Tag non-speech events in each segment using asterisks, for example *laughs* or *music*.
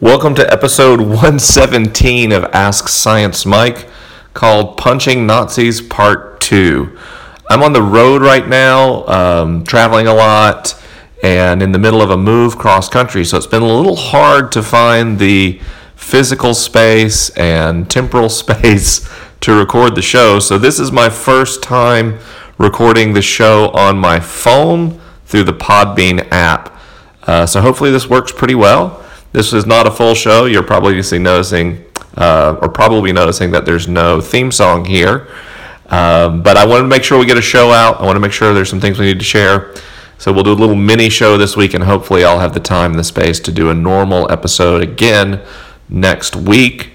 Welcome to episode 117 of Ask Science Mike called Punching Nazis Part 2. I'm on the road right now, um, traveling a lot, and in the middle of a move cross country, so it's been a little hard to find the physical space and temporal *laughs* space to record the show. So, this is my first time recording the show on my phone through the Podbean app. Uh, so, hopefully, this works pretty well. This is not a full show. You're probably noticing, uh, or probably noticing, that there's no theme song here. Um, but I want to make sure we get a show out. I want to make sure there's some things we need to share. So we'll do a little mini show this week, and hopefully I'll have the time and the space to do a normal episode again next week.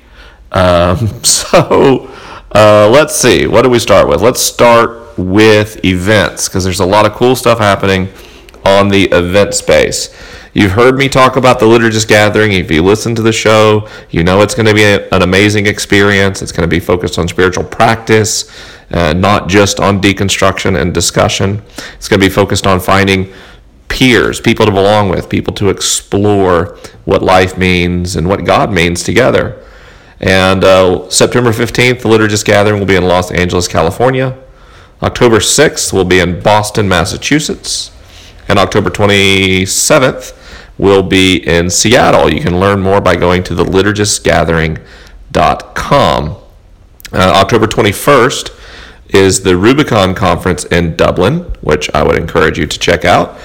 Um, *laughs* so uh, let's see. What do we start with? Let's start with events because there's a lot of cool stuff happening on the event space. You've heard me talk about the Liturgist Gathering. If you listen to the show, you know it's going to be a, an amazing experience. It's going to be focused on spiritual practice, uh, not just on deconstruction and discussion. It's going to be focused on finding peers, people to belong with, people to explore what life means and what God means together. And uh, September 15th, the Liturgist Gathering will be in Los Angeles, California. October 6th will be in Boston, Massachusetts. And October 27th will be in Seattle. You can learn more by going to the liturgistgathering.com. Uh, October 21st is the Rubicon Conference in Dublin, which I would encourage you to check out.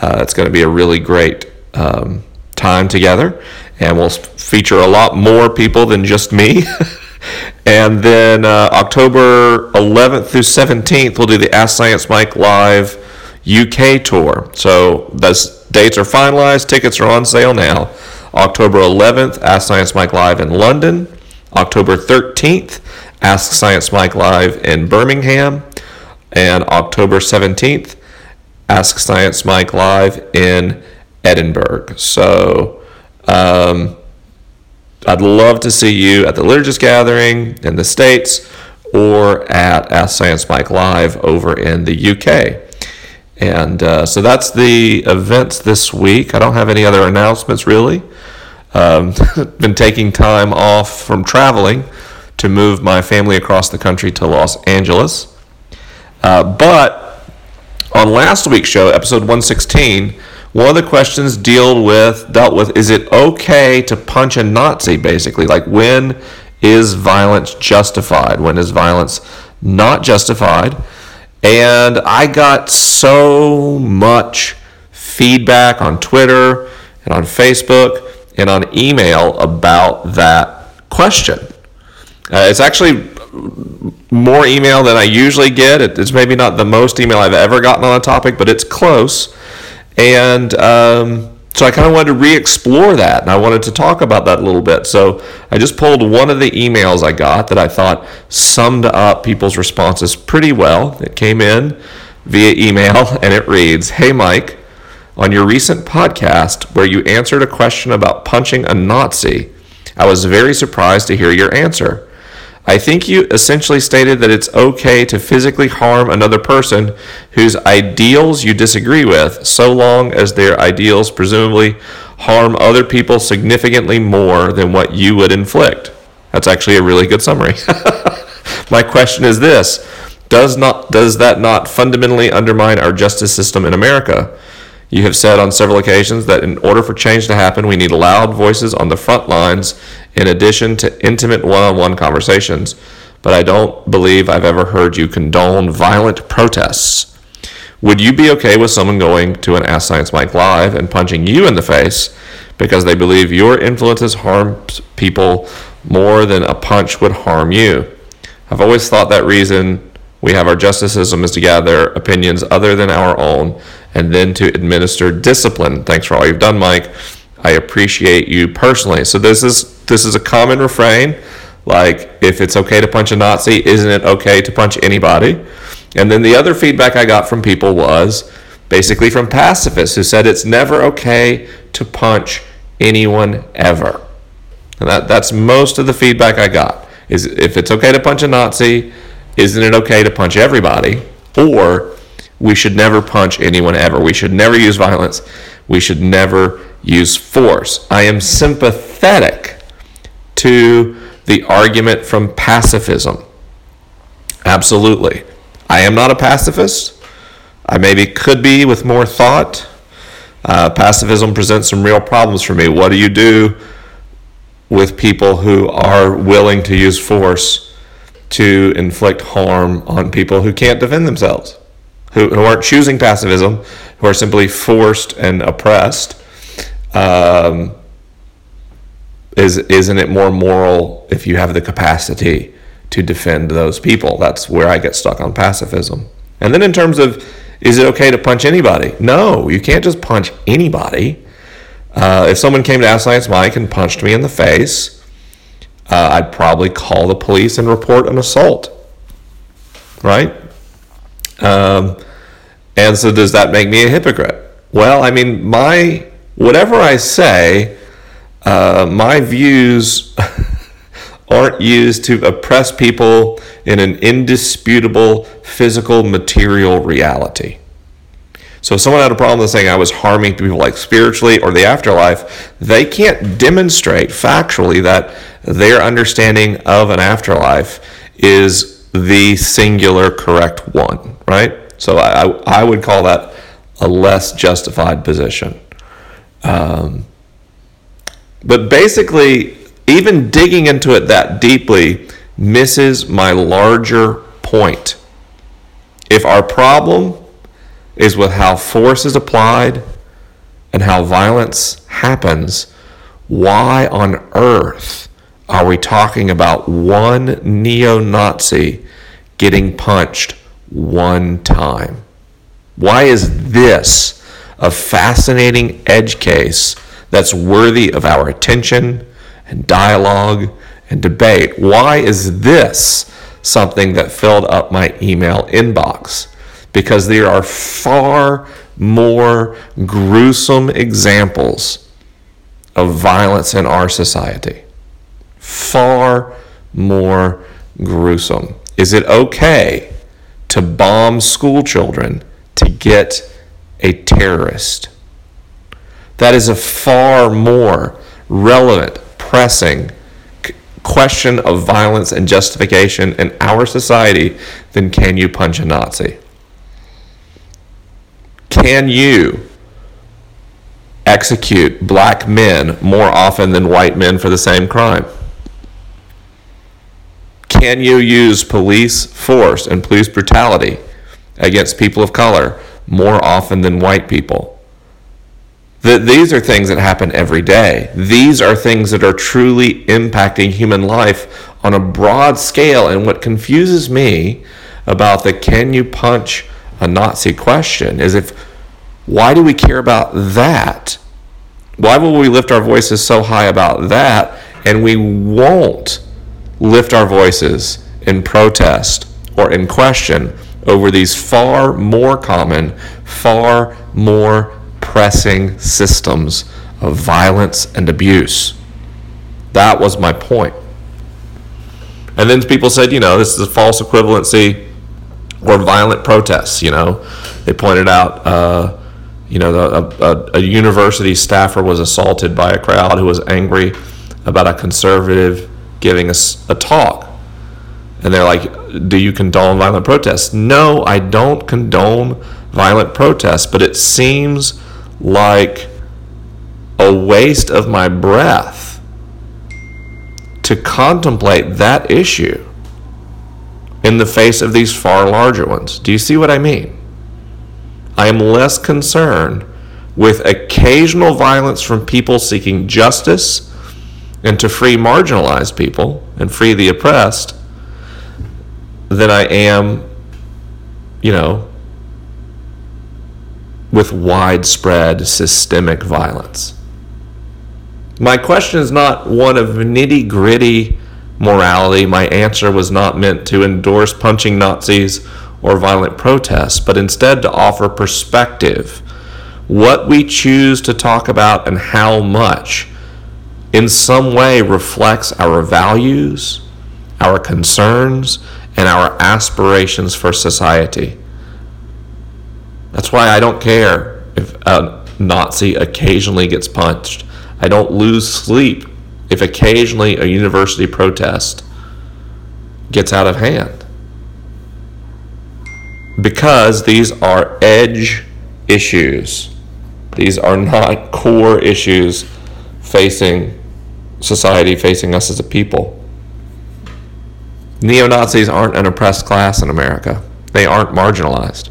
Uh, it's going to be a really great um, time together, and we'll feature a lot more people than just me. *laughs* and then uh, October 11th through 17th, we'll do the Ask Science Mike Live UK tour. So those dates are finalized. Tickets are on sale now. October 11th, Ask Science Mike Live in London. October 13th, Ask Science Mike Live in Birmingham. And October 17th, Ask Science Mike Live in Edinburgh. So um, I'd love to see you at the Liturgist Gathering in the States or at Ask Science Mike Live over in the UK. And uh, so that's the events this week. I don't have any other announcements really. Um, *laughs* been taking time off from traveling to move my family across the country to Los Angeles. Uh, but on last week's show, episode 116, one of the questions deal with dealt with is it okay to punch a Nazi basically like when is violence justified when is violence not justified and I got so much feedback on Twitter and on Facebook and on email about that question. Uh, it's actually more email than I usually get. It's maybe not the most email I've ever gotten on a topic, but it's close. And um, so I kind of wanted to re-explore that, and I wanted to talk about that a little bit. So I just pulled one of the emails I got that I thought summed up people's responses pretty well. It came in via email, *laughs* and it reads, "Hey Mike, on your recent podcast where you answered a question about punching a Nazi, I was very surprised to hear your answer." I think you essentially stated that it's okay to physically harm another person whose ideals you disagree with, so long as their ideals presumably harm other people significantly more than what you would inflict. That's actually a really good summary. *laughs* My question is this does, not, does that not fundamentally undermine our justice system in America? You have said on several occasions that in order for change to happen, we need loud voices on the front lines in addition to intimate one on one conversations. But I don't believe I've ever heard you condone violent protests. Would you be okay with someone going to an Ask Science Mike Live and punching you in the face because they believe your influences harm people more than a punch would harm you? I've always thought that reason we have our justice system is to gather opinions other than our own and then to administer discipline. Thanks for all you've done, Mike. I appreciate you personally. So this is this is a common refrain, like if it's okay to punch a Nazi, isn't it okay to punch anybody? And then the other feedback I got from people was basically from pacifists who said it's never okay to punch anyone ever. And that, that's most of the feedback I got. Is if it's okay to punch a Nazi, isn't it okay to punch everybody? Or we should never punch anyone ever. We should never use violence. We should never use force. I am sympathetic to the argument from pacifism. Absolutely. I am not a pacifist. I maybe could be with more thought. Uh, pacifism presents some real problems for me. What do you do with people who are willing to use force to inflict harm on people who can't defend themselves, who, who aren't choosing pacifism, who are simply forced and oppressed? Um, is isn't it more moral if you have the capacity to defend those people? That's where I get stuck on pacifism. And then in terms of is it okay to punch anybody? No, you can't just punch anybody. Uh, if someone came to Ask Science Mike and punched me in the face, uh, I'd probably call the police and report an assault. Right? Um, and so, does that make me a hypocrite? Well, I mean, my whatever I say uh, my views *laughs* aren't used to oppress people in an indisputable physical material reality. So if someone had a problem with saying I was harming people like spiritually or the afterlife, they can't demonstrate factually that their understanding of an afterlife is the singular correct one, right? So I, I would call that a less justified position. Um, but basically, even digging into it that deeply misses my larger point. If our problem is with how force is applied and how violence happens, why on earth are we talking about one neo Nazi getting punched one time? Why is this a fascinating edge case that's worthy of our attention and dialogue and debate. Why is this something that filled up my email inbox? Because there are far more gruesome examples of violence in our society. Far more gruesome. Is it okay to bomb school children to get a terrorist? That is a far more relevant, pressing question of violence and justification in our society than can you punch a Nazi? Can you execute black men more often than white men for the same crime? Can you use police force and police brutality against people of color more often than white people? that these are things that happen every day. These are things that are truly impacting human life on a broad scale. And what confuses me about the can you punch a Nazi question is if why do we care about that? Why will we lift our voices so high about that and we won't lift our voices in protest or in question over these far more common, far more pressing systems of violence and abuse. That was my point. And then people said, you know, this is a false equivalency or violent protests, you know. They pointed out, uh, you know, a, a, a university staffer was assaulted by a crowd who was angry about a conservative giving a, a talk. And they're like, do you condone violent protests? No, I don't condone violent protests, but it seems like a waste of my breath to contemplate that issue in the face of these far larger ones. Do you see what I mean? I am less concerned with occasional violence from people seeking justice and to free marginalized people and free the oppressed than I am, you know, with widespread systemic violence. My question is not one of nitty gritty morality. My answer was not meant to endorse punching Nazis or violent protests, but instead to offer perspective. What we choose to talk about and how much in some way reflects our values, our concerns, and our aspirations for society. That's why I don't care if a Nazi occasionally gets punched. I don't lose sleep if occasionally a university protest gets out of hand. Because these are edge issues. These are not *laughs* core issues facing society, facing us as a people. Neo Nazis aren't an oppressed class in America, they aren't marginalized.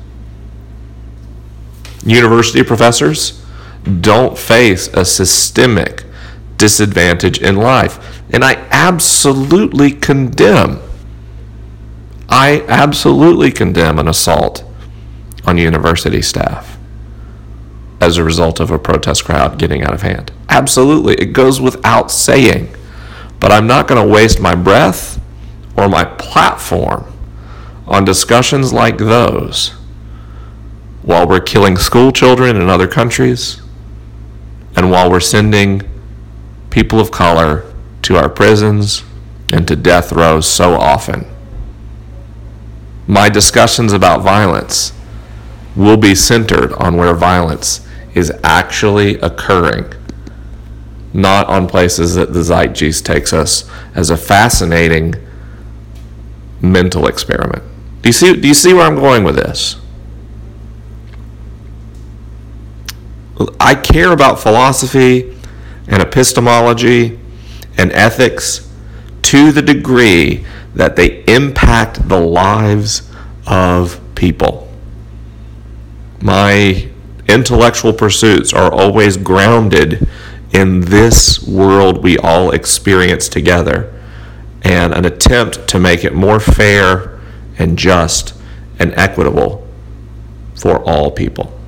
University professors don't face a systemic disadvantage in life. And I absolutely condemn, I absolutely condemn an assault on university staff as a result of a protest crowd getting out of hand. Absolutely. It goes without saying. But I'm not going to waste my breath or my platform on discussions like those while we're killing school children in other countries and while we're sending people of color to our prisons and to death rows so often. My discussions about violence will be centered on where violence is actually occurring, not on places that the zeitgeist takes us as a fascinating mental experiment. Do you see, do you see where I'm going with this? I care about philosophy and epistemology and ethics to the degree that they impact the lives of people. My intellectual pursuits are always grounded in this world we all experience together and an attempt to make it more fair and just and equitable for all people.